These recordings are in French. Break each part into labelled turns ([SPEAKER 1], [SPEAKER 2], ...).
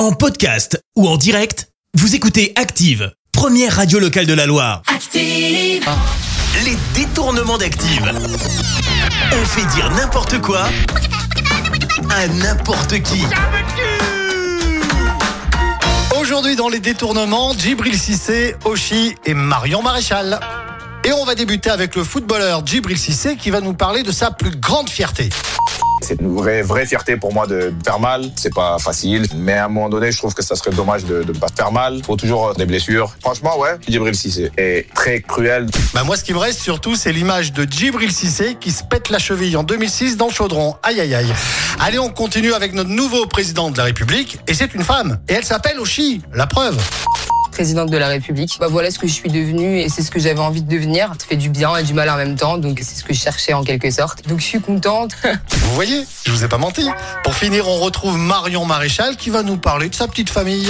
[SPEAKER 1] En podcast ou en direct, vous écoutez Active, première radio locale de la Loire.
[SPEAKER 2] Active.
[SPEAKER 1] Les détournements d'Active. On fait dire n'importe quoi à n'importe qui.
[SPEAKER 3] Aujourd'hui dans les détournements, Djibril Cissé, Oshi et Marion Maréchal. Et on va débuter avec le footballeur Djibril Cissé qui va nous parler de sa plus grande fierté.
[SPEAKER 4] C'est une vraie, vraie fierté pour moi de faire mal. C'est pas facile, mais à un moment donné, je trouve que ça serait dommage de ne pas faire mal. Faut toujours des blessures. Franchement, ouais, Djibril Cissé est très cruel.
[SPEAKER 3] Bah moi, ce qui me reste surtout, c'est l'image de Djibril Cissé qui se pète la cheville en 2006 dans Chaudron. Aïe aïe aïe. Allez, on continue avec notre nouveau président de la République et c'est une femme. Et elle s'appelle Oshi. La preuve.
[SPEAKER 5] Présidente de la République. Bah voilà ce que je suis devenue et c'est ce que j'avais envie de devenir. Ça fait du bien et du mal en même temps, donc c'est ce que je cherchais en quelque sorte. Donc je suis contente.
[SPEAKER 3] Vous voyez, je vous ai pas menti. Pour finir, on retrouve Marion Maréchal qui va nous parler de sa petite famille.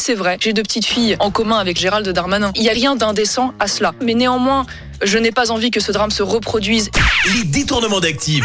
[SPEAKER 6] C'est vrai, j'ai deux petites filles en commun avec Gérald Darmanin. Il n'y a rien d'indécent à cela. Mais néanmoins, je n'ai pas envie que ce drame se reproduise.
[SPEAKER 1] Les détournements d'Active.